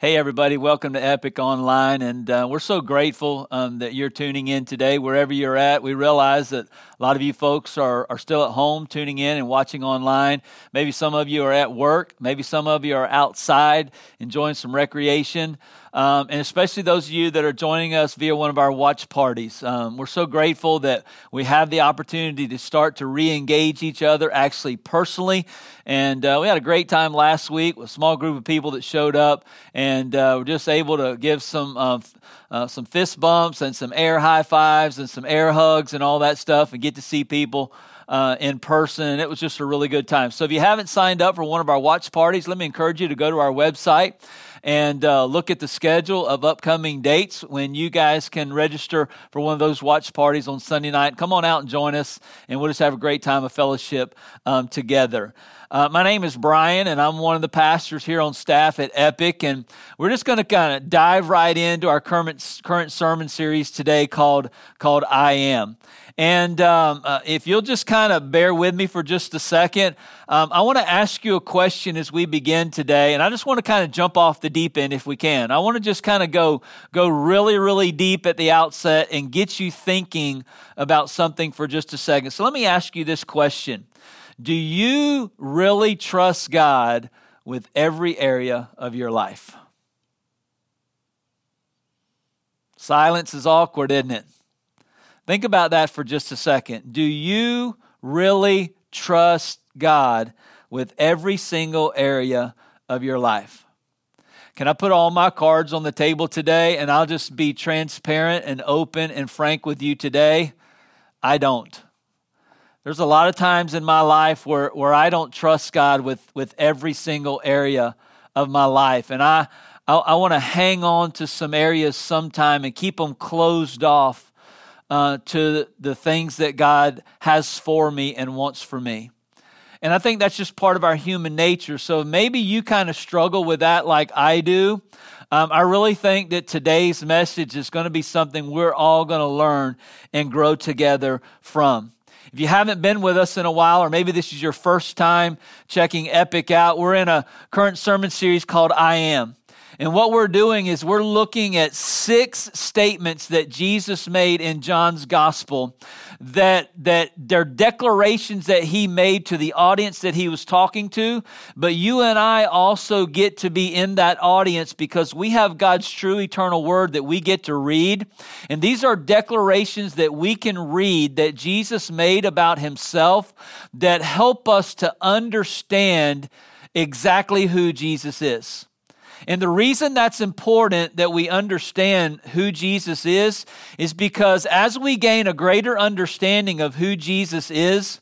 Hey, everybody, welcome to Epic Online. And uh, we're so grateful um, that you're tuning in today, wherever you're at. We realize that a lot of you folks are, are still at home tuning in and watching online. Maybe some of you are at work, maybe some of you are outside enjoying some recreation um, and especially those of you that are joining us via one of our watch parties. Um, we're so grateful that we have the opportunity to start to re engage each other actually personally. And uh, we had a great time last week with a small group of people that showed up, and uh, we're just able to give some. Uh, uh, some fist bumps and some air high fives and some air hugs and all that stuff, and get to see people uh, in person. It was just a really good time. So if you haven't signed up for one of our watch parties, let me encourage you to go to our website and uh, look at the schedule of upcoming dates when you guys can register for one of those watch parties on Sunday night. Come on out and join us, and we'll just have a great time of fellowship um, together. Uh, my name is Brian, and I'm one of the pastors here on staff at Epic. And we're just going to kind of dive right into our current, current sermon series today called, called I Am. And um, uh, if you'll just kind of bear with me for just a second, um, I want to ask you a question as we begin today. And I just want to kind of jump off the deep end if we can. I want to just kind of go, go really, really deep at the outset and get you thinking about something for just a second. So let me ask you this question Do you really trust God with every area of your life? Silence is awkward, isn't it? Think about that for just a second. Do you really trust God with every single area of your life? Can I put all my cards on the table today and I'll just be transparent and open and frank with you today? I don't. There's a lot of times in my life where, where I don't trust God with, with every single area of my life. And I, I, I want to hang on to some areas sometime and keep them closed off uh, to the things that God has for me and wants for me. And I think that's just part of our human nature. So maybe you kind of struggle with that like I do. Um, I really think that today's message is going to be something we're all going to learn and grow together from. If you haven't been with us in a while, or maybe this is your first time checking Epic out, we're in a current sermon series called I Am. And what we're doing is we're looking at six statements that Jesus made in John's gospel that that they're declarations that he made to the audience that he was talking to, but you and I also get to be in that audience because we have God's true eternal word that we get to read. And these are declarations that we can read that Jesus made about himself that help us to understand exactly who Jesus is. And the reason that's important that we understand who Jesus is is because as we gain a greater understanding of who Jesus is,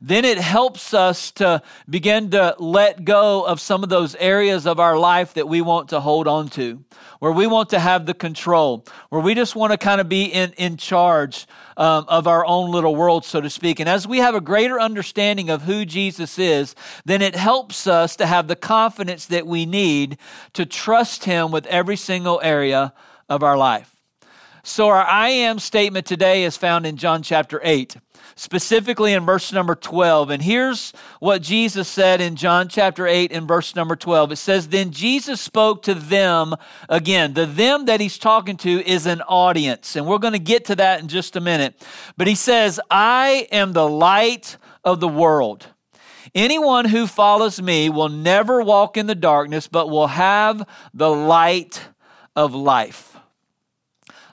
then it helps us to begin to let go of some of those areas of our life that we want to hold on to, where we want to have the control, where we just want to kind of be in, in charge um, of our own little world, so to speak. And as we have a greater understanding of who Jesus is, then it helps us to have the confidence that we need to trust Him with every single area of our life. So, our I am statement today is found in John chapter 8 specifically in verse number 12. And here's what Jesus said in John chapter 8 and verse number 12. It says, Then Jesus spoke to them again. The them that he's talking to is an audience. And we're going to get to that in just a minute. But he says, I am the light of the world. Anyone who follows me will never walk in the darkness, but will have the light of life.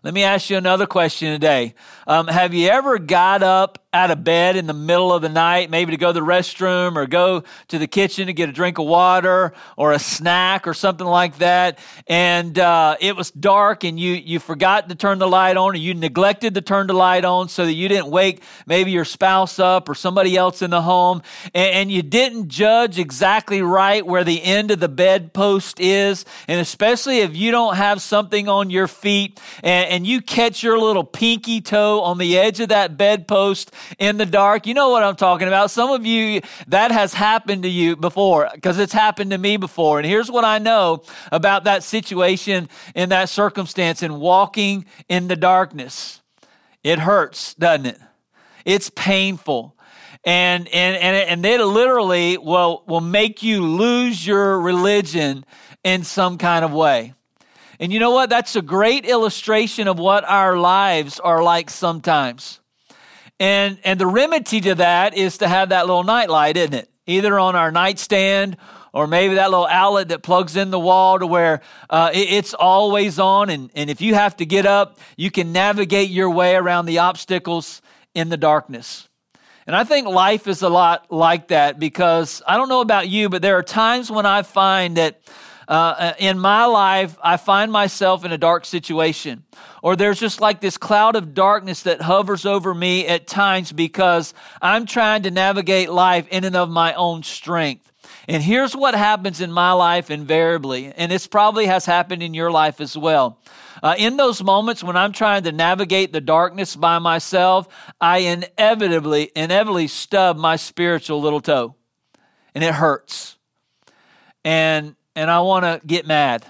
Let me ask you another question today. Um, have you ever got up out of bed in the middle of the night, maybe to go to the restroom or go to the kitchen to get a drink of water or a snack or something like that, and uh, it was dark and you you forgot to turn the light on or you neglected to turn the light on so that you didn't wake maybe your spouse up or somebody else in the home, and, and you didn't judge exactly right where the end of the bedpost is, and especially if you don't have something on your feet and, and you catch your little pinky toe on the edge of that bedpost in the dark. You know what I'm talking about. Some of you, that has happened to you before because it's happened to me before. And here's what I know about that situation in that circumstance and walking in the darkness it hurts, doesn't it? It's painful. And, and, and, and it literally will, will make you lose your religion in some kind of way. And you know what? That's a great illustration of what our lives are like sometimes. And, and the remedy to that is to have that little nightlight, isn't it? Either on our nightstand or maybe that little outlet that plugs in the wall to where uh, it, it's always on. And, and if you have to get up, you can navigate your way around the obstacles in the darkness. And I think life is a lot like that because I don't know about you, but there are times when I find that uh, in my life, I find myself in a dark situation, or there's just like this cloud of darkness that hovers over me at times because I'm trying to navigate life in and of my own strength. And here's what happens in my life invariably, and this probably has happened in your life as well. Uh, in those moments when I'm trying to navigate the darkness by myself, I inevitably, inevitably stub my spiritual little toe, and it hurts. And and I want to get mad,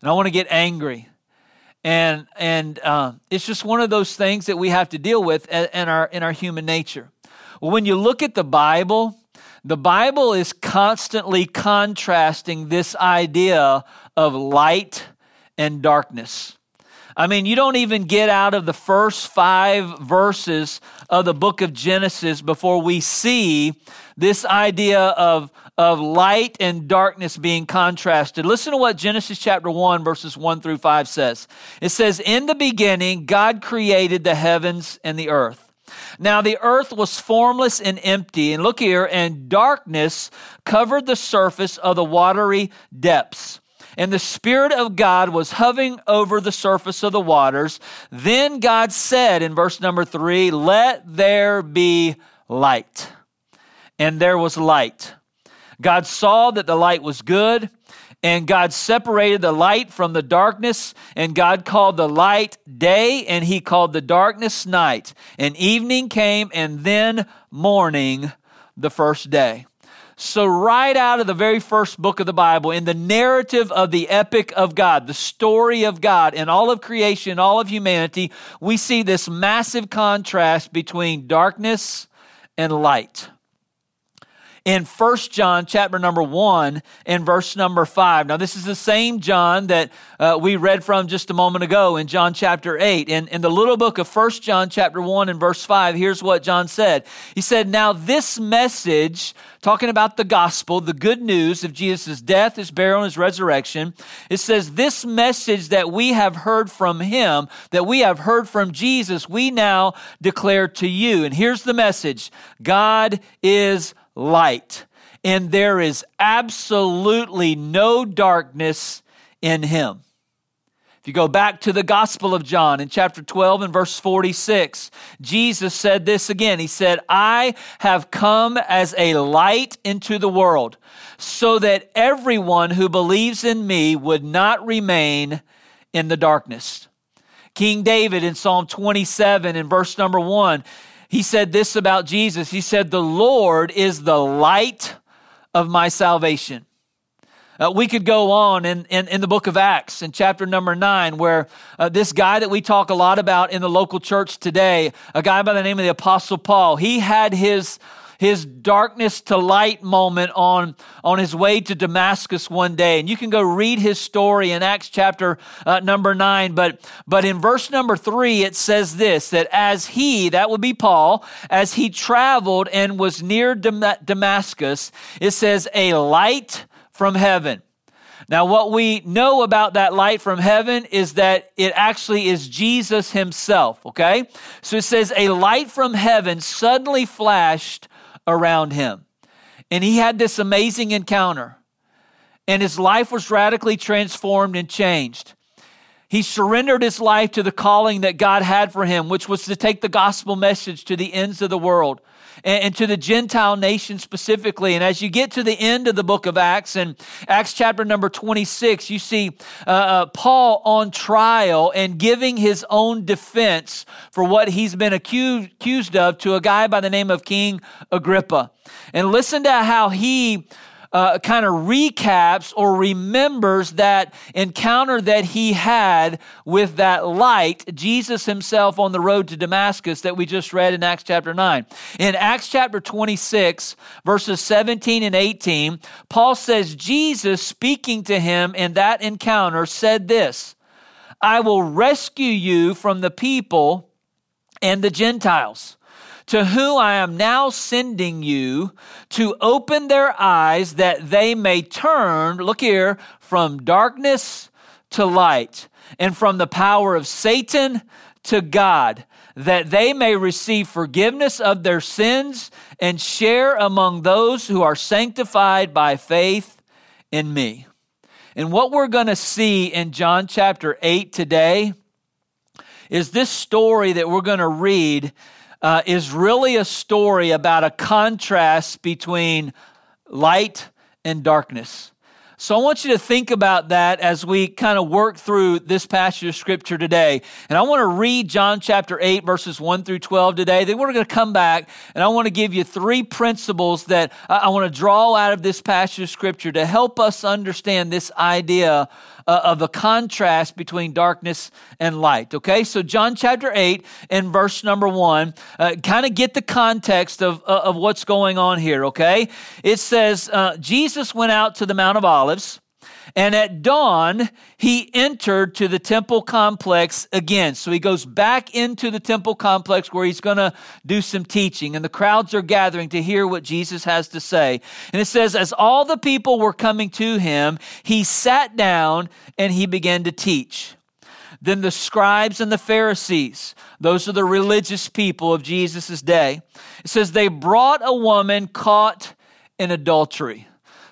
and I want to get angry, and and uh, it's just one of those things that we have to deal with in our in our human nature. When you look at the Bible, the Bible is constantly contrasting this idea of light and darkness. I mean, you don't even get out of the first five verses of the book of Genesis before we see this idea of, of light and darkness being contrasted. Listen to what Genesis chapter 1, verses 1 through 5 says. It says, In the beginning, God created the heavens and the earth. Now the earth was formless and empty, and look here, and darkness covered the surface of the watery depths and the Spirit of God was hovering over the surface of the waters. Then God said in verse number three, Let there be light. And there was light. God saw that the light was good, and God separated the light from the darkness, and God called the light day, and he called the darkness night. And evening came, and then morning the first day. So, right out of the very first book of the Bible, in the narrative of the epic of God, the story of God, in all of creation, all of humanity, we see this massive contrast between darkness and light in First John chapter number 1 and verse number 5. Now, this is the same John that uh, we read from just a moment ago in John chapter 8. In, in the little book of First John chapter 1 and verse 5, here's what John said. He said, Now this message, talking about the gospel, the good news of Jesus' death, his burial, and his resurrection, it says, This message that we have heard from him, that we have heard from Jesus, we now declare to you. And here's the message God is light, and there is absolutely no darkness in him. If you go back to the Gospel of John in chapter 12 and verse 46, Jesus said this again. He said, I have come as a light into the world, so that everyone who believes in me would not remain in the darkness. King David in Psalm 27 in verse number 1 he said this about Jesus. He said, The Lord is the light of my salvation. Uh, we could go on in, in, in, the book of Acts in chapter number nine, where uh, this guy that we talk a lot about in the local church today, a guy by the name of the Apostle Paul, he had his his darkness to light moment on, on his way to Damascus one day. And you can go read his story in Acts chapter uh, number nine. But, but in verse number three, it says this that as he, that would be Paul, as he traveled and was near Damascus, it says, a light from heaven. Now, what we know about that light from heaven is that it actually is Jesus himself, okay? So it says, a light from heaven suddenly flashed around him. And he had this amazing encounter, and his life was radically transformed and changed. He surrendered his life to the calling that God had for him, which was to take the gospel message to the ends of the world and, and, to the Gentile nation specifically. And as you get to the end of the book of Acts, and Acts chapter number 26, you see uh, uh, Paul on trial and giving his own defense for what he's been accused, accused of to a guy by the name of King Agrippa. And listen to how he uh, kind of recaps or remembers that encounter that he had with that light, Jesus himself on the road to Damascus that we just read in Acts chapter 9. In Acts chapter 26, verses 17 and 18, Paul says, Jesus speaking to him in that encounter said this I will rescue you from the people and the Gentiles to whom I am now sending you to open their eyes that they may turn, look here, from darkness to light and from the power of Satan to God, that they may receive forgiveness of their sins and share among those who are sanctified by faith in me. And what we're going to see in John chapter 8 today is this story that we're going to read uh, is really a story about a contrast between light and darkness. So I want you to think about that as we kind of work through this passage of scripture today. And I want to read John chapter 8, verses 1 through 12 today. Then we're going to come back and I want to give you three principles that I want to draw out of this passage of scripture to help us understand this idea uh, of a contrast between darkness and light. Okay, so John chapter 8 and verse number 1, uh, kind of get the context of, uh, of what's going on here. Okay, it says, uh, Jesus went out to the Mount of Olives. And at dawn, he entered to the temple complex again. So he goes back into the temple complex where he's going to do some teaching. And the crowds are gathering to hear what Jesus has to say. And it says, as all the people were coming to him, he sat down and he began to teach. Then the scribes and the Pharisees, those are the religious people of Jesus' day, it says they brought a woman caught in adultery.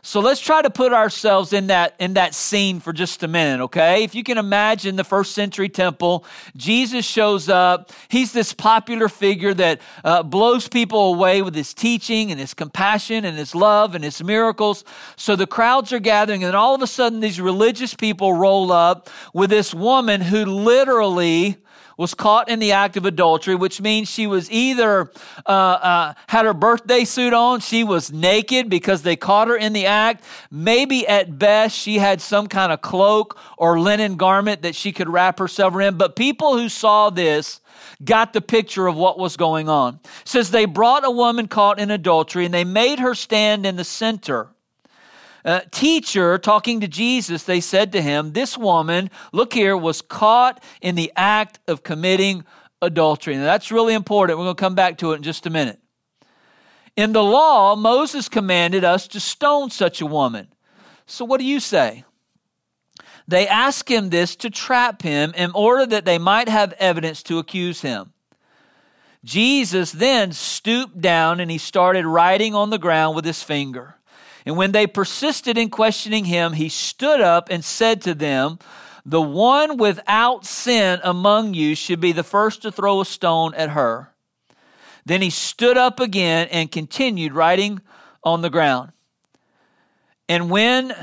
So let's try to put ourselves in that in that scene for just a minute, okay? If you can imagine the first century temple, Jesus shows up. He's this popular figure that uh, blows people away with his teaching and his compassion and his love and his miracles. So the crowds are gathering, and all of a sudden, these religious people roll up with this woman who literally was caught in the act of adultery, which means she was either uh, uh, had her birthday suit on, she was naked because they caught her in the act. Maybe at best she had some kind of cloak or linen garment that she could wrap herself in. But people who saw this got the picture of what was going on. It says they brought a woman caught in adultery and they made her stand in the center uh, teacher, talking to Jesus, they said to him, This woman, look here, was caught in the act of committing adultery. Now, that's really important. We're going to come back to it in just a minute. In the law, Moses commanded us to stone such a woman. So, what do you say? They asked him this to trap him in order that they might have evidence to accuse him. Jesus then stooped down and he started writing on the ground with his finger. And when they persisted in questioning him, he stood up and said to them, The one without sin among you should be the first to throw a stone at her. Then he stood up again and continued writing on the ground. And when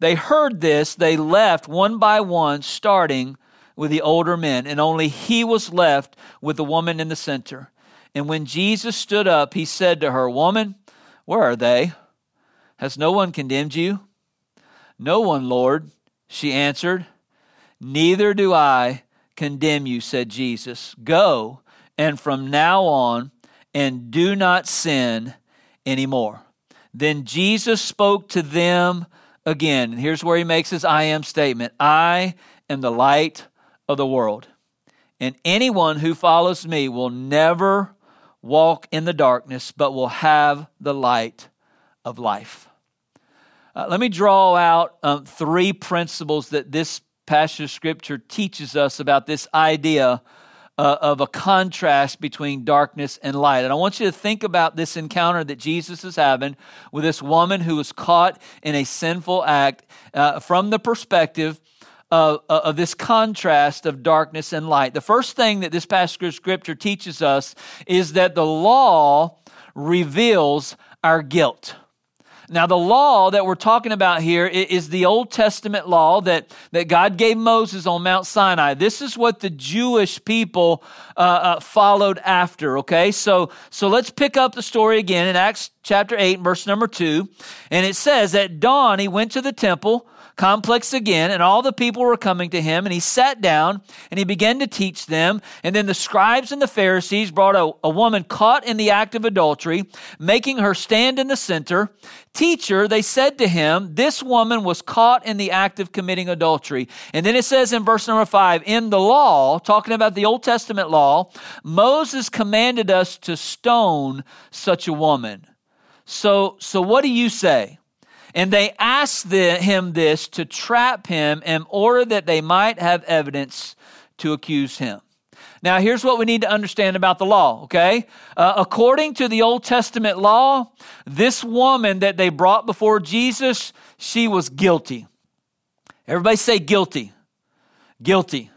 they heard this, they left one by one, starting with the older men, and only he was left with the woman in the center. And when Jesus stood up, he said to her, Woman, where are they? Has no one condemned you? No one, Lord, she answered. Neither do I condemn you, said Jesus. Go, and from now on, and do not sin anymore. Then Jesus spoke to them again. And here's where he makes his I am statement I am the light of the world. And anyone who follows me will never walk in the darkness, but will have the light of life. Uh, let me draw out um, three principles that this passage of scripture teaches us about this idea uh, of a contrast between darkness and light. And I want you to think about this encounter that Jesus is having with this woman who was caught in a sinful act uh, from the perspective of, of, this contrast of darkness and light. The first thing that this passage of scripture teaches us is that the law reveals our guilt. Now, the law that we're talking about here is the Old Testament law that, that God gave Moses on Mount Sinai. This is what the Jewish people uh, uh, followed after, okay? So, so let's pick up the story again in Acts chapter 8, verse number 2. And it says, At dawn, he went to the temple complex again, and all the people were coming to him, and he sat down and he began to teach them. And then the scribes and the Pharisees brought a, a woman caught in the act of adultery, making her stand in the center. Teacher, they said to him, This woman was caught in the act of committing adultery. And then it says in verse number five, in the law, talking about the Old Testament law, Moses commanded us to stone such a woman. So, so what do you say? And they asked the, him this to trap him in order that they might have evidence to accuse him. Now, here's what we need to understand about the law, okay? Uh, according to the Old Testament law, this woman that they brought before Jesus, she was guilty. Everybody say guilty. Guilty.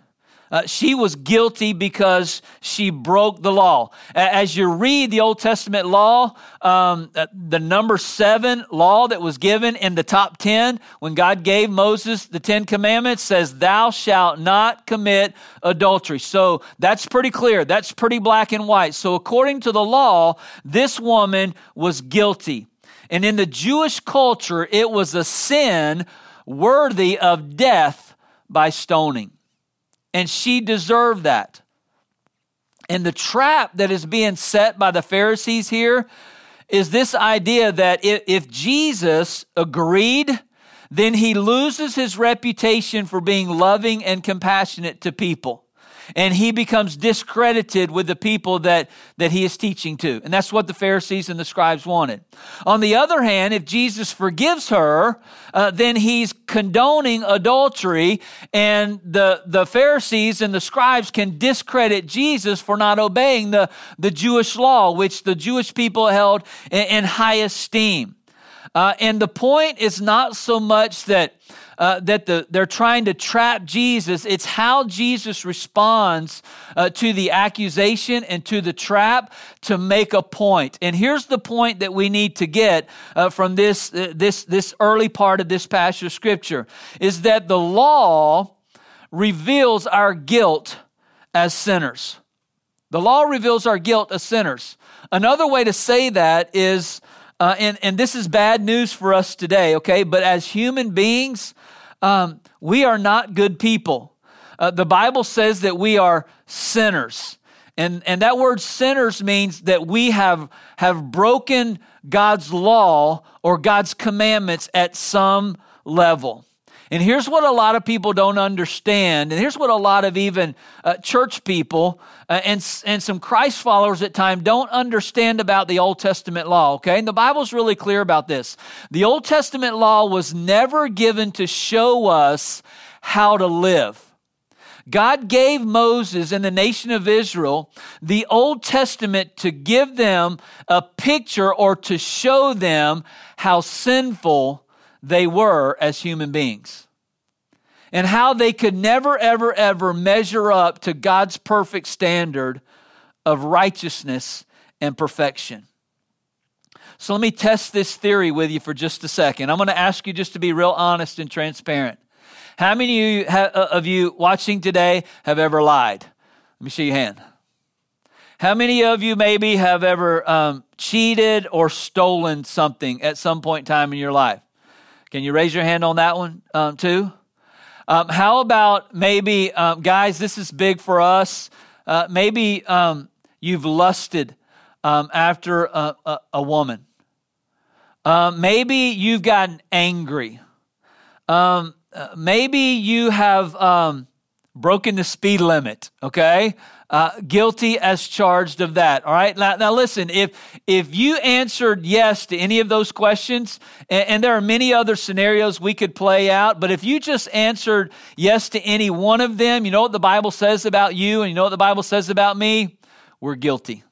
Uh, she was guilty because she broke the law. As you read the Old Testament law, um, uh, the number seven law that was given in the top 10 when God gave Moses the Ten Commandments says, Thou shalt not commit adultery. So that's pretty clear. That's pretty black and white. So according to the law, this woman was guilty. And in the Jewish culture, it was a sin worthy of death by stoning and she deserved that. And the trap that is being set by the Pharisees here is this idea that if, Jesus agreed, then he loses his reputation for being loving and compassionate to people and he becomes discredited with the people that, that he is teaching to. And that's what the Pharisees and the scribes wanted. On the other hand, if Jesus forgives her, uh, then he's condoning adultery, and the, the Pharisees and the scribes can discredit Jesus for not obeying the, the Jewish law, which the Jewish people held in, in high esteem. Uh, and the point is not so much that uh, that the, they're trying to trap Jesus. It's how Jesus responds uh, to the accusation and to the trap to make a point. And here's the point that we need to get uh, from this, uh, this, this early part of this passage of Scripture is that the law reveals our guilt as sinners. The law reveals our guilt as sinners. Another way to say that is, uh, and, and this is bad news for us today, okay? But as human beings, um, we are not good people. Uh, the Bible says that we are sinners. And, and that word sinners means that we have, have broken God's law or God's commandments at some level. And here's what a lot of people don't understand, and here's what a lot of even uh, church people uh, and, and some Christ followers at times don't understand about the Old Testament law, okay? And the Bible's really clear about this. The Old Testament law was never given to show us how to live. God gave Moses and the nation of Israel the Old Testament to give them a picture or to show them how sinful they were as human beings and how they could never, ever, ever measure up to God's perfect standard of righteousness and perfection. So let me test this theory with you for just a second. I'm going to ask you just to be real honest and transparent. How many of you, uh, watching today have ever lied? Let me see your hand. How many of you maybe have ever um, cheated or stolen something at some point in time in your life? Can you raise your hand on that one um, too? Um, how about maybe, um, guys, this is big for us. Uh, maybe um, you've lusted um, after a, a, a woman. Um, maybe you've gotten angry. Uh, maybe you have broken the speed limit, okay? Uh, guilty as charged of that. All right. Now, now listen, if if you answered yes to any of those questions, and, and there are many other scenarios we could play out, but if you just answered yes to any one of them, you know what the Bible says about you, and you know what the Bible says about me? We're guilty.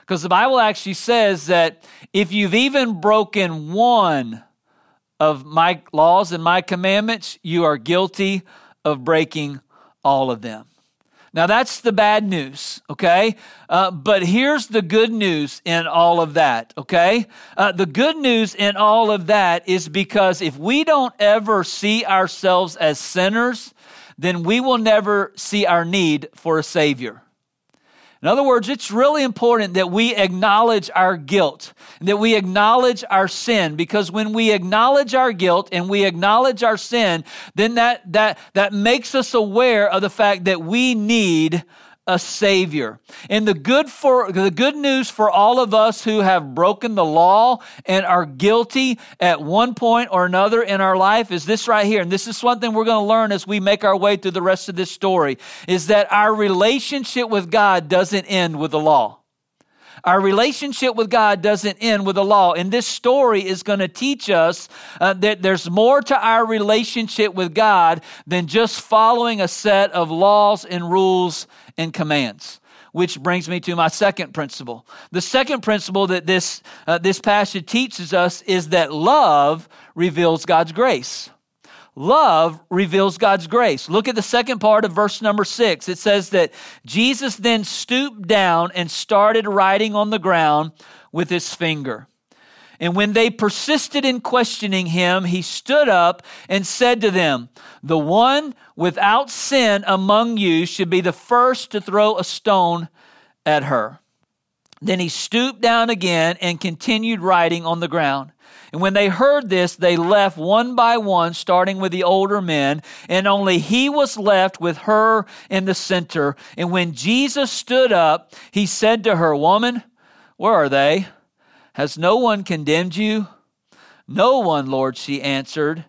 Because the Bible actually says that if you've even broken one of my laws and my commandments, you are guilty of breaking all of them. Now, that's the bad news, okay? Uh, but here's the good news in all of that, okay? Uh, the good news in all of that is because if we don't ever see ourselves as sinners, then we will never see our need for a Savior. In other words, it's really important that we acknowledge our guilt, that we acknowledge our sin, because when we acknowledge our guilt and we acknowledge our sin, then that, that, that makes us aware of the fact that we need a savior. And the good for the good news for all of us who have broken the law and are guilty at one point or another in our life is this right here. And this is something we're going to learn as we make our way through the rest of this story is that our relationship with God doesn't end with the law. Our relationship with God doesn't end with the law. And this story is going to teach us uh, that there's more to our relationship with God than just following a set of laws and rules and commands. Which brings me to my second principle. The second principle that this, uh, this passage teaches us is that love reveals God's grace. Love reveals God's grace. Look at the second part of verse number six. It says that Jesus then stooped down and started writing on the ground with his finger. And when they persisted in questioning him, he stood up and said to them, The one without sin among you should be the first to throw a stone at her. Then he stooped down again and continued writing on the ground. And when they heard this, they left one by one, starting with the older men, and only he was left with her in the center. And when Jesus stood up, he said to her, Woman, where are they? Has no one condemned you? No one, Lord, she answered.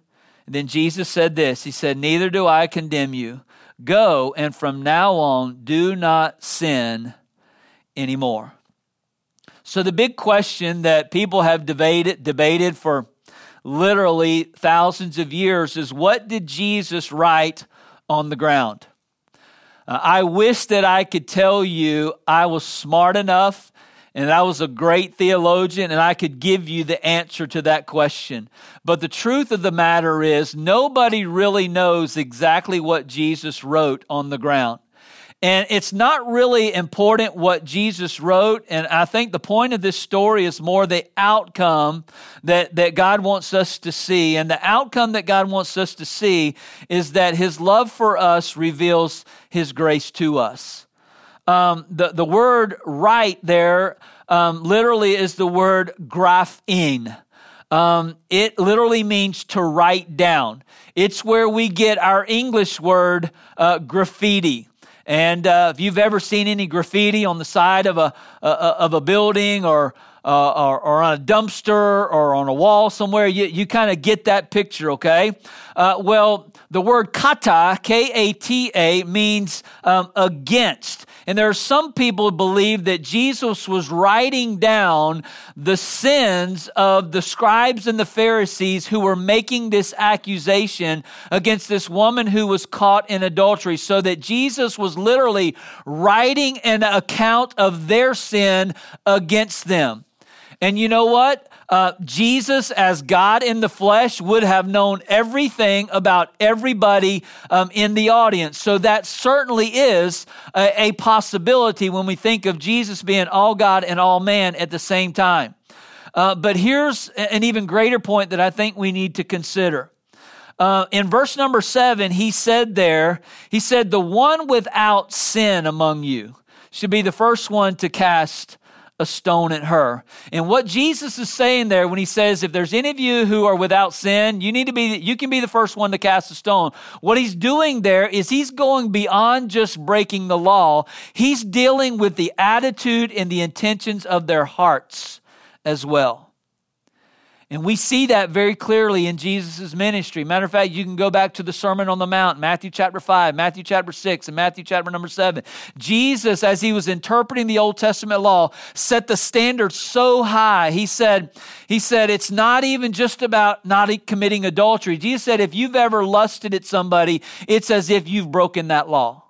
And then Jesus said this He said, Neither do I condemn you. Go, and from now on, do not sin anymore. So, the big question that people have debated, debated for literally thousands of years is what did Jesus write on the ground? Uh, I wish that I could tell you I was smart enough and I was a great theologian, and I could give you the answer to that question. But the truth of the matter is, nobody really knows exactly what Jesus wrote on the ground. And it's not really important what Jesus wrote. And I think the point of this story is more the outcome that, that God wants us to see. And the outcome that God wants us to see is that his love for us reveals his grace to us. Um, the, the word right there um, literally is the word graphein. Um, it literally means to write down. It's where we get our English word uh, graffiti. And uh, if you've ever seen any graffiti on the side of a, of a building or, uh, or, or, on a dumpster or on a wall somewhere, you, you kind of get that picture, okay? Uh, well, the word kata, K A T A, means um, against. And there are some people who believe that Jesus was writing down the sins of the scribes and the Pharisees who were making this accusation against this woman who was caught in adultery, so that Jesus was literally writing an account of their sin against them. And you know what? Uh, Jesus, as God in the flesh, would have known everything about everybody um, in the audience. So that certainly is a, a possibility when we think of Jesus being all God and all man at the same time. Uh, but here's an even greater point that I think we need to consider. Uh, in verse number seven, he said there, he said, The one without sin among you should be the first one to cast a stone at her. And what Jesus is saying there when he says, if there's any of you who are without sin, you need to be, you can be the first one to cast a stone. What he's doing there is he's going beyond just breaking the law. He's dealing with the attitude and the intentions of their hearts as well. And we see that very clearly in Jesus' ministry. Matter of fact, you can go back to the Sermon on the Mount, Matthew chapter 5, Matthew chapter 6, and Matthew chapter number 7. Jesus, as he was interpreting the Old Testament law, set the standard so high. He said, he said, it's not even just about not committing adultery. Jesus said, if you've ever lusted at somebody, it's as if you've broken that law.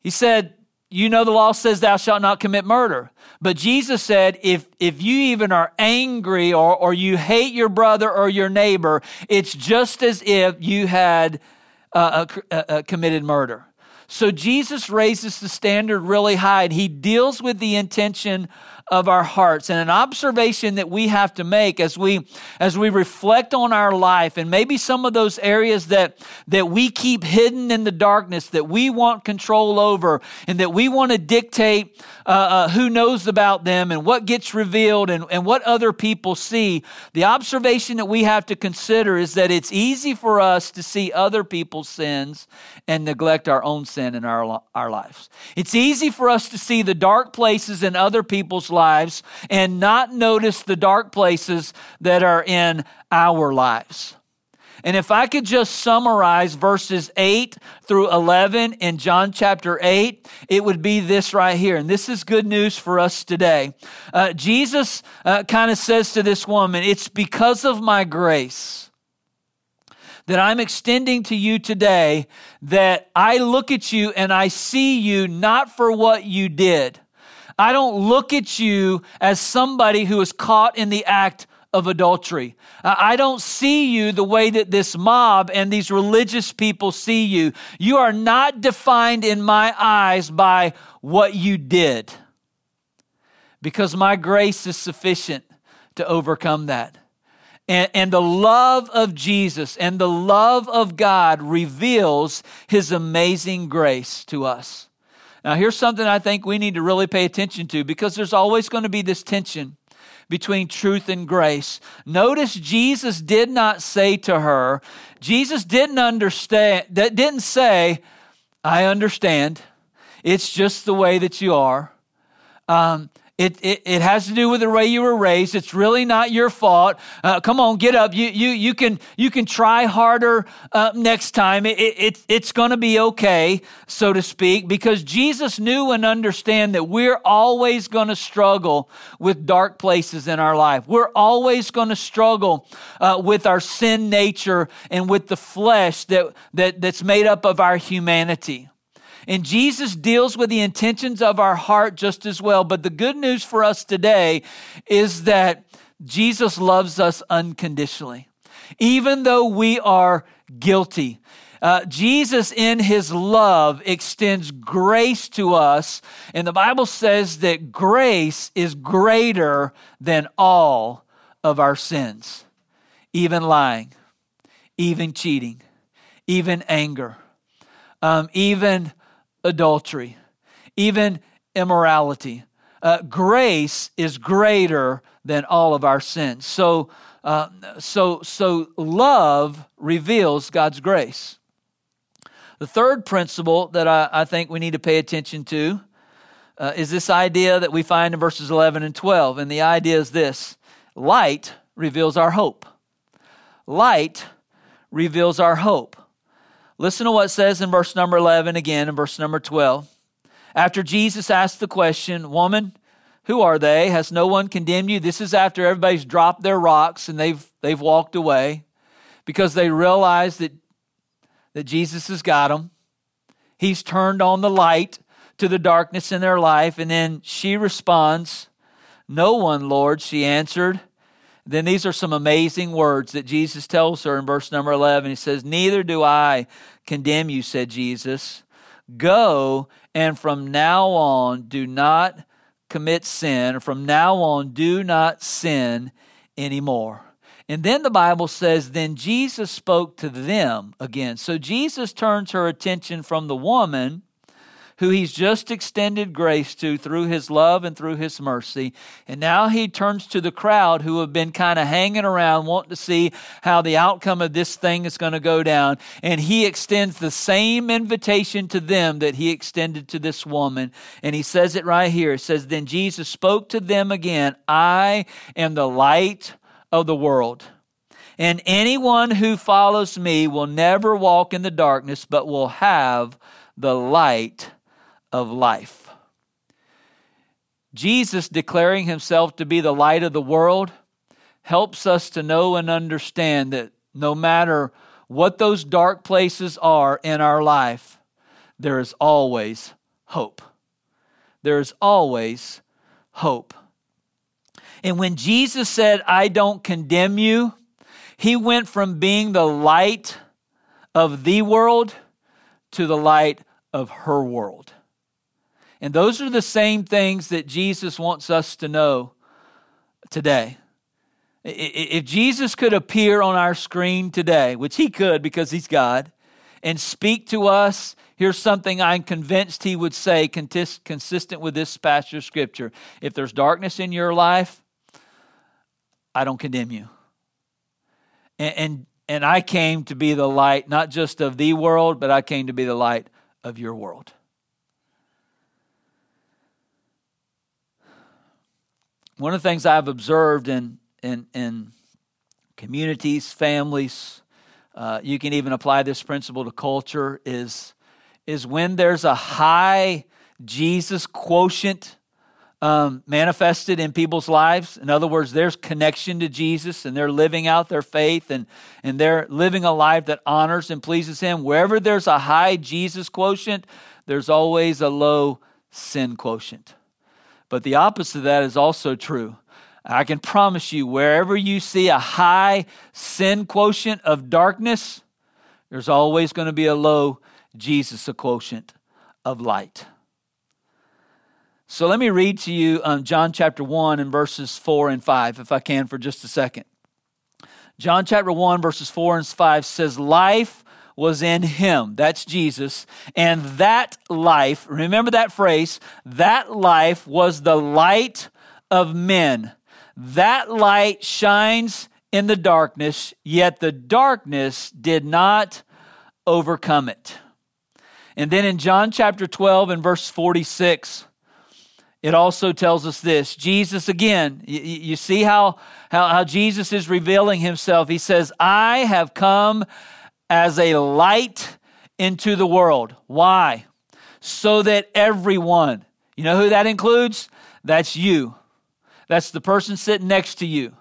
He said, you know the law says thou shalt not commit murder. But Jesus said, if, if you even are angry or, or you hate your brother or your neighbor, it's just as if you had uh, committed murder. So Jesus raises the standard really high and he deals with the intention of our hearts. And an observation that we have to make as we as we reflect on our life and maybe some of those areas that that we keep hidden in the darkness that we want control over and that we want to dictate uh, uh, who knows about them and what gets revealed and, and what other people see. The observation that we have to consider is that it's easy for us to see other people's sins and neglect our own sin in our, our lives. It's easy for us to see the dark places in other people's lives and not notice the dark places that are in our lives. And if I could just summarize verses 8 through 11 in John chapter 8, it would be this right here. And this is good news for us today. Uh, Jesus uh, kind of says to this woman, It's because of my grace that I'm extending to you today that I look at you and I see you not for what you did I don't look at you as somebody who is caught in the act of adultery. Uh, I don't see you the way that this mob and these religious people see you. You are not defined in my eyes by what you did because my grace is sufficient to overcome that. And, and, the love of Jesus and the love of God reveals his amazing grace to us. Now, here's something I think we need to really pay attention to because there's always going to be this tension between truth and grace. Notice Jesus did not say to her, Jesus didn't understand, that didn't say, I understand. It's just the way that you are. Um, it, it, it, has to do with the way you were raised. It's really not your fault. Uh, come on, get up. You, you, you, can, you can try harder uh, next time. It, it, it's going to be okay, so to speak, because Jesus knew and understand that we're always going to struggle with dark places in our life. We're always going to struggle uh, with our sin nature and with the flesh that, that, that's made up of our humanity. And Jesus deals with the intentions of our heart just as well. But the good news for us today is that Jesus loves us unconditionally. Even though we are guilty, uh, Jesus, in his love, extends grace to us. And the Bible says that grace is greater than all of our sins, even lying, even cheating, even anger, um, even adultery, even immorality. Uh, grace is greater than all of our sins. So, uh, so, so love reveals God's grace. The third principle that I, I think we need to pay attention to uh, is this idea that we find in verses 11 and 12. And the idea is this light reveals our hope. Light reveals our hope. Listen to what it says in verse number 11 again in verse number 12. After Jesus asked the question, Woman, who are they? Has no one condemned you? This is after everybody's dropped their rocks and they've, they've walked away because they realize that, that Jesus has got them. He's turned on the light to the darkness in their life. And then she responds, No one, Lord, she answered. Then these are some amazing words that Jesus tells her in verse number 11. He says, Neither do I condemn you, said Jesus. Go and from now on do not commit sin. From now on, do not sin anymore. And then the Bible says, Then Jesus spoke to them again. So Jesus turns her attention from the woman who he's just extended grace to through his love and through his mercy. And now he turns to the crowd who have been kind of hanging around, wanting to see how the outcome of this thing is going to go down. And he extends the same invitation to them that he extended to this woman. And he says it right here. It says, Then Jesus spoke to them again I am the light of the world. And anyone who follows me will never walk in the darkness, but will have the light of life. Jesus declaring himself to be the light of the world helps us to know and understand that no matter what those dark places are in our life, there is always hope. There is always hope. And when Jesus said, I don't condemn you, he went from being the light of the world to the light of her world. And those are the same things that Jesus wants us to know today. If Jesus could appear on our screen today, which he could because he's God, and speak to us, here's something I'm convinced he would say consistent with this passage of scripture. If there's darkness in your life, I don't condemn you. And, and, and I came to be the light, not just of the world, but I came to be the light of your world. One of the things I've observed in, in, in communities, families, uh, you can even apply this principle to culture, is, is when there's a high Jesus quotient um, manifested in people's lives. In other words, there's connection to Jesus and they're living out their faith and, and they're living a life that honors and pleases Him. Wherever there's a high Jesus quotient, there's always a low sin quotient. But the opposite of that is also true. I can promise you, wherever you see a high sin quotient of darkness, there's always going to be a low Jesus quotient of light. So let me read to you um, John chapter 1 and verses 4 and 5, if I can, for just a second. John chapter 1, verses 4 and 5 says, Life was in him. That's Jesus. And that life, remember that phrase, that life was the light of men. That light shines in the darkness, yet the darkness did not overcome it. And then in John chapter 12 and verse 46, it also tells us this Jesus, again, you, see how, how, how Jesus is revealing himself. He says, I have come as a light into the world. Why? So that everyone, you know who that includes? That's you. That's the person sitting next to you.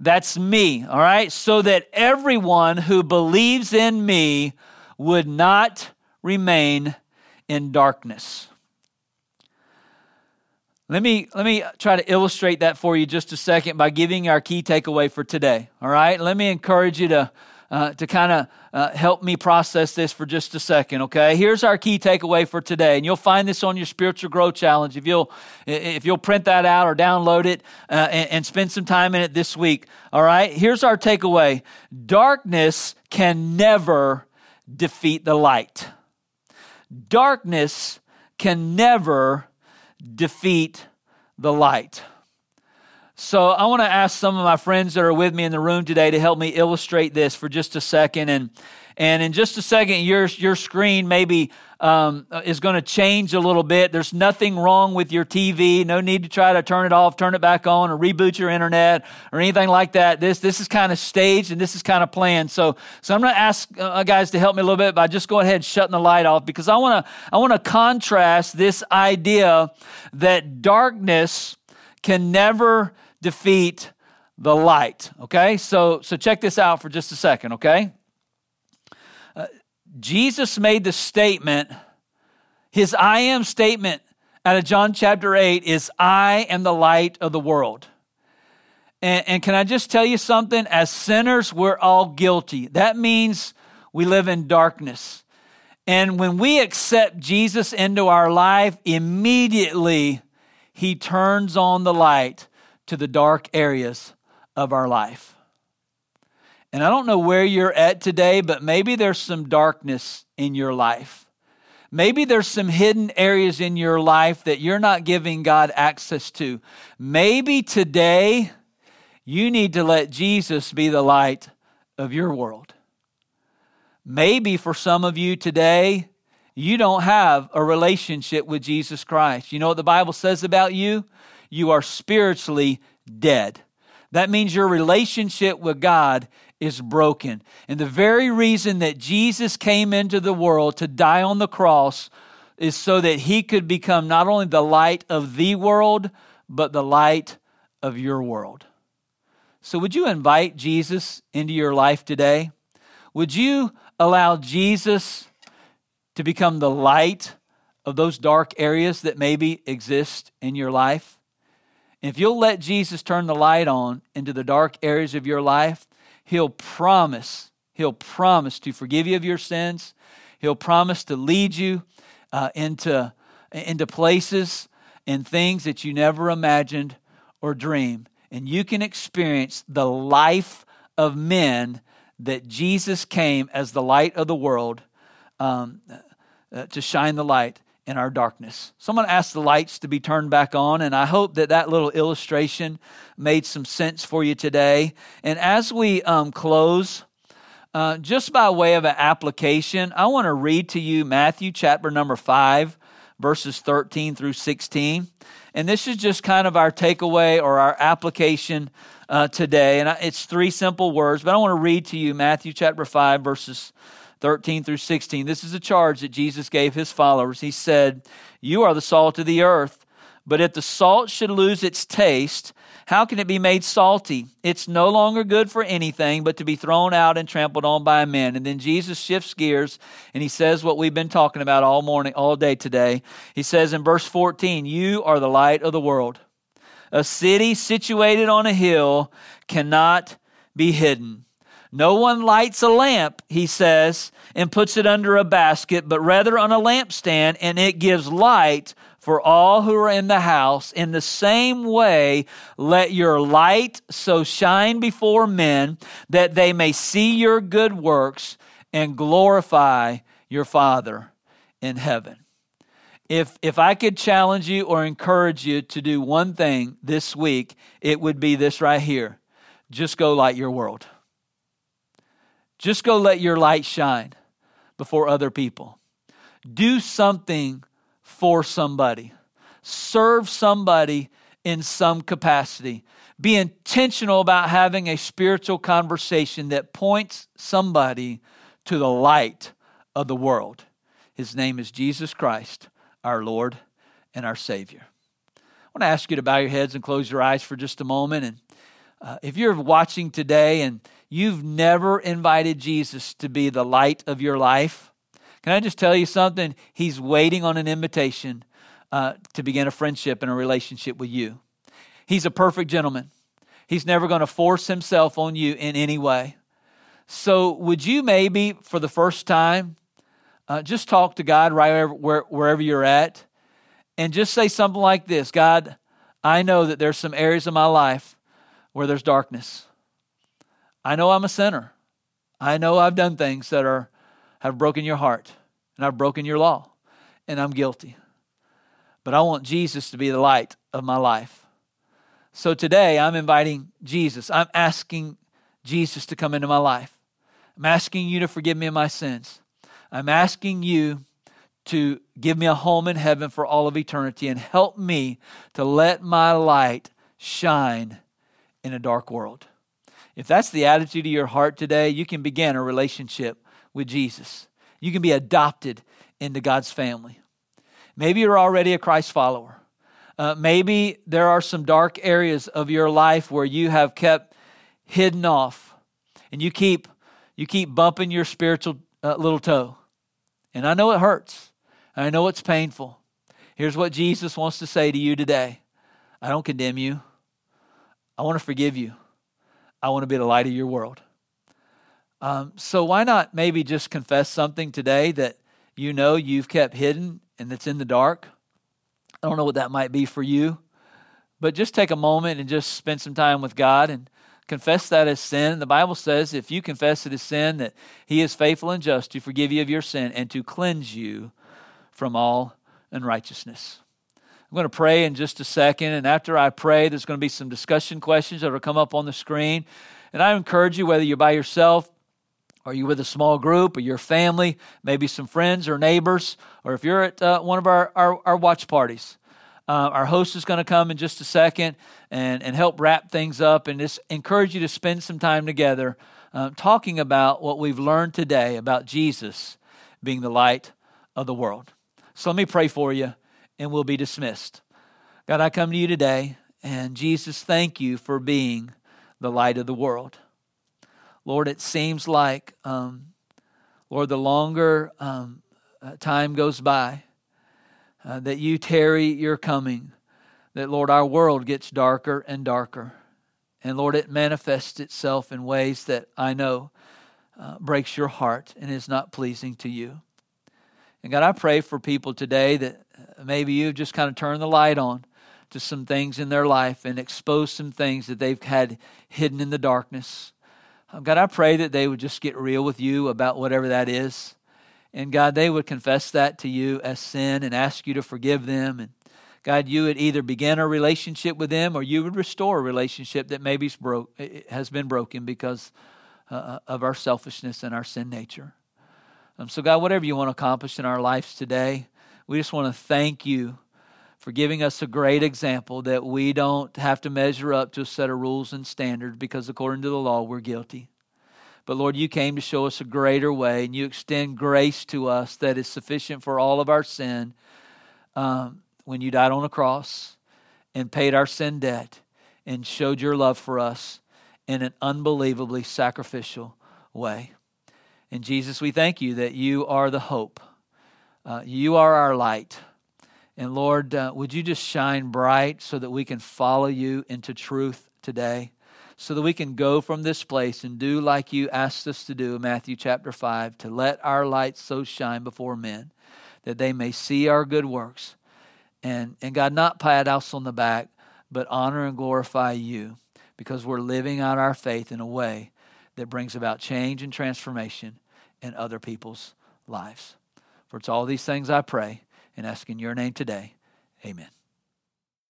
That's me, all right? So that everyone who believes in me would not remain in darkness. Let me, let me try to illustrate that for you just a second by giving our key takeaway for today. All right? Let me encourage you to, uh, to kind of uh, help me process this for just a second, okay? Here's our key takeaway for today, and you'll find this on your spiritual growth challenge. If you'll, if you'll print that out or download it uh, and, and spend some time in it this week, all right? Here's our takeaway darkness can never defeat the light. Darkness can never defeat the light. So I want to ask some of my friends that are with me in the room today to help me illustrate this for just a second. And and in just a second, your your screen maybe um, is going to change a little bit. There's nothing wrong with your TV. No need to try to turn it off, turn it back on, or reboot your internet or anything like that. This this is kind of staged and this is kind of planned. So so I'm going to ask uh, guys to help me a little bit by just go ahead and shutting the light off because I want to I want to contrast this idea that darkness can never defeat the light. Okay, so so check this out for just a second. Okay. Uh, Jesus made the statement, his I am statement out of John chapter 8 is, I am the light of the world. And, and, can I just tell you something? As sinners, we're all guilty. That means we live in darkness. And when we accept Jesus into our life, immediately he turns on the light to the dark areas of our life. And I don't know where you're at today, but maybe there's some darkness in your life. Maybe there's some hidden areas in your life that you're not giving God access to. Maybe today you need to let Jesus be the light of your world. Maybe for some of you today, you don't have a relationship with Jesus Christ. You know what the Bible says about you? You are spiritually dead. That means your relationship with God is broken. And the very reason that Jesus came into the world to die on the cross is so that he could become not only the light of the world, but the light of your world. So, would you invite Jesus into your life today? Would you allow Jesus to become the light of those dark areas that maybe exist in your life? If you'll let Jesus turn the light on into the dark areas of your life, He'll promise, He'll promise to forgive you of your sins. He'll promise to lead you uh, into, into places and things that you never imagined or dreamed. And you can experience the life of men that Jesus came as the light of the world um, uh, to shine the light in our darkness. Someone asked the lights to be turned back on, and I hope that that little illustration made some sense for you today. And as we um, close, uh, just by way of an application, I want to read to you Matthew chapter number 5, verses 13 through 16. And this is just kind of our takeaway or our application uh, today. And it's three simple words, but I want to read to you Matthew chapter 5, verses 13 through 16. This is a charge that Jesus gave his followers. He said, You are the salt of the earth, but if the salt should lose its taste, how can it be made salty? It's no longer good for anything but to be thrown out and trampled on by men. And then Jesus shifts gears and he says what we've been talking about all morning, all day today. He says in verse 14, You are the light of the world. A city situated on a hill cannot be hidden. No one lights a lamp, he says, and puts it under a basket, but rather on a lampstand, and it gives light for all who are in the house. In the same way, let your light so shine before men that they may see your good works and glorify your Father in heaven. If, if I could challenge you or encourage you to do one thing this week, it would be this right here just go light your world. Just go let your light shine before other people. Do something for somebody. Serve somebody in some capacity. Be intentional about having a spiritual conversation that points somebody to the light of the world. His name is Jesus Christ, our Lord and our Savior. I want to ask you to bow your heads and close your eyes for just a moment. And uh, if you're watching today and you've never invited Jesus to be the light of your life, can I just tell you something? He's waiting on an invitation uh, to begin a friendship and a relationship with you. He's a perfect gentleman. He's never going to force himself on you in any way. So, would you maybe, for the first time, uh, just talk to God right where, wherever you're at and just say something like this God, I know that there's some areas of my life where there's darkness. I know I'm a sinner. I know I've done things that are have broken your heart and I've broken your law and I'm guilty. But I want Jesus to be the light of my life. So today I'm inviting Jesus. I'm asking Jesus to come into my life. I'm asking you to forgive me of my sins. I'm asking you to give me a home in heaven for all of eternity and help me to let my light shine in a dark world. If that's the attitude of your heart today, you can begin a relationship with Jesus. You can be adopted into God's family. Maybe you're already a Christ follower. Uh, maybe there are some dark areas of your life where you have kept hidden off and you keep you keep bumping your spiritual uh, little toe. And I know it hurts. I know it's painful. Here's what Jesus wants to say to you today. I don't condemn you. I want to forgive you. I want to be the light of your world. Um, so, why not maybe just confess something today that you know you've kept hidden and that's in the dark? I don't know what that might be for you, but just take a moment and just spend some time with God and confess that as sin. The Bible says if you confess it as sin, that He is faithful and just to forgive you of your sin and to cleanse you from all unrighteousness. I'm going to pray in just a second. And after I pray, there's going to be some discussion questions that will come up on the screen. And I encourage you, whether you're by yourself, or you with a small group, or your family, maybe some friends or neighbors, or if you're at uh, one of our, our, our watch parties, uh, our host is going to come in just a second and, and help wrap things up and just encourage you to spend some time together uh, talking about what we've learned today about Jesus being the light of the world. So let me pray for you and we'll be dismissed. God, I come to you today, and Jesus, thank you for being the light of the world. Lord, it seems like, um, Lord, the longer um, uh, time goes by, uh, that you tarry your coming, that, Lord, our world gets darker and darker. And, Lord, it manifests itself in ways that I know uh, breaks your heart and is not pleasing to you. And God, I pray for people today that maybe you've just kind of turned the light on to some things in their life and exposed some things that they've had hidden in the darkness. Um, God, I pray that they would just get real with you about whatever that is. And God, they would confess that to you as sin and ask you to forgive them. And God, you would either begin a relationship with them or you would restore a relationship that maybe has been broken because uh, of our selfishness and our sin nature. Um, so, God, whatever you want to accomplish in our lives today, we just want to thank you for giving us a great example that we don't have to measure up to a set of rules and standards because according to the law, we're guilty. But Lord, you came to show us a greater way, and you extend grace to us that is sufficient for all of our sin um, when you died on the cross and paid our sin debt and showed your love for us in an unbelievably sacrificial way. And Jesus, we thank you that you are the hope. Uh, you are our light. And Lord, uh, would you just shine bright so that we can follow you into truth today? So that we can go from this place and do like you asked us to do in Matthew chapter 5 to let our light so shine before men that they may see our good works. And, and God, not pat us on the back, but honor and glorify you because we're living out our faith in a way that brings about change and transformation in other people's lives. For it's all these things I pray and ask in your name today. Amen.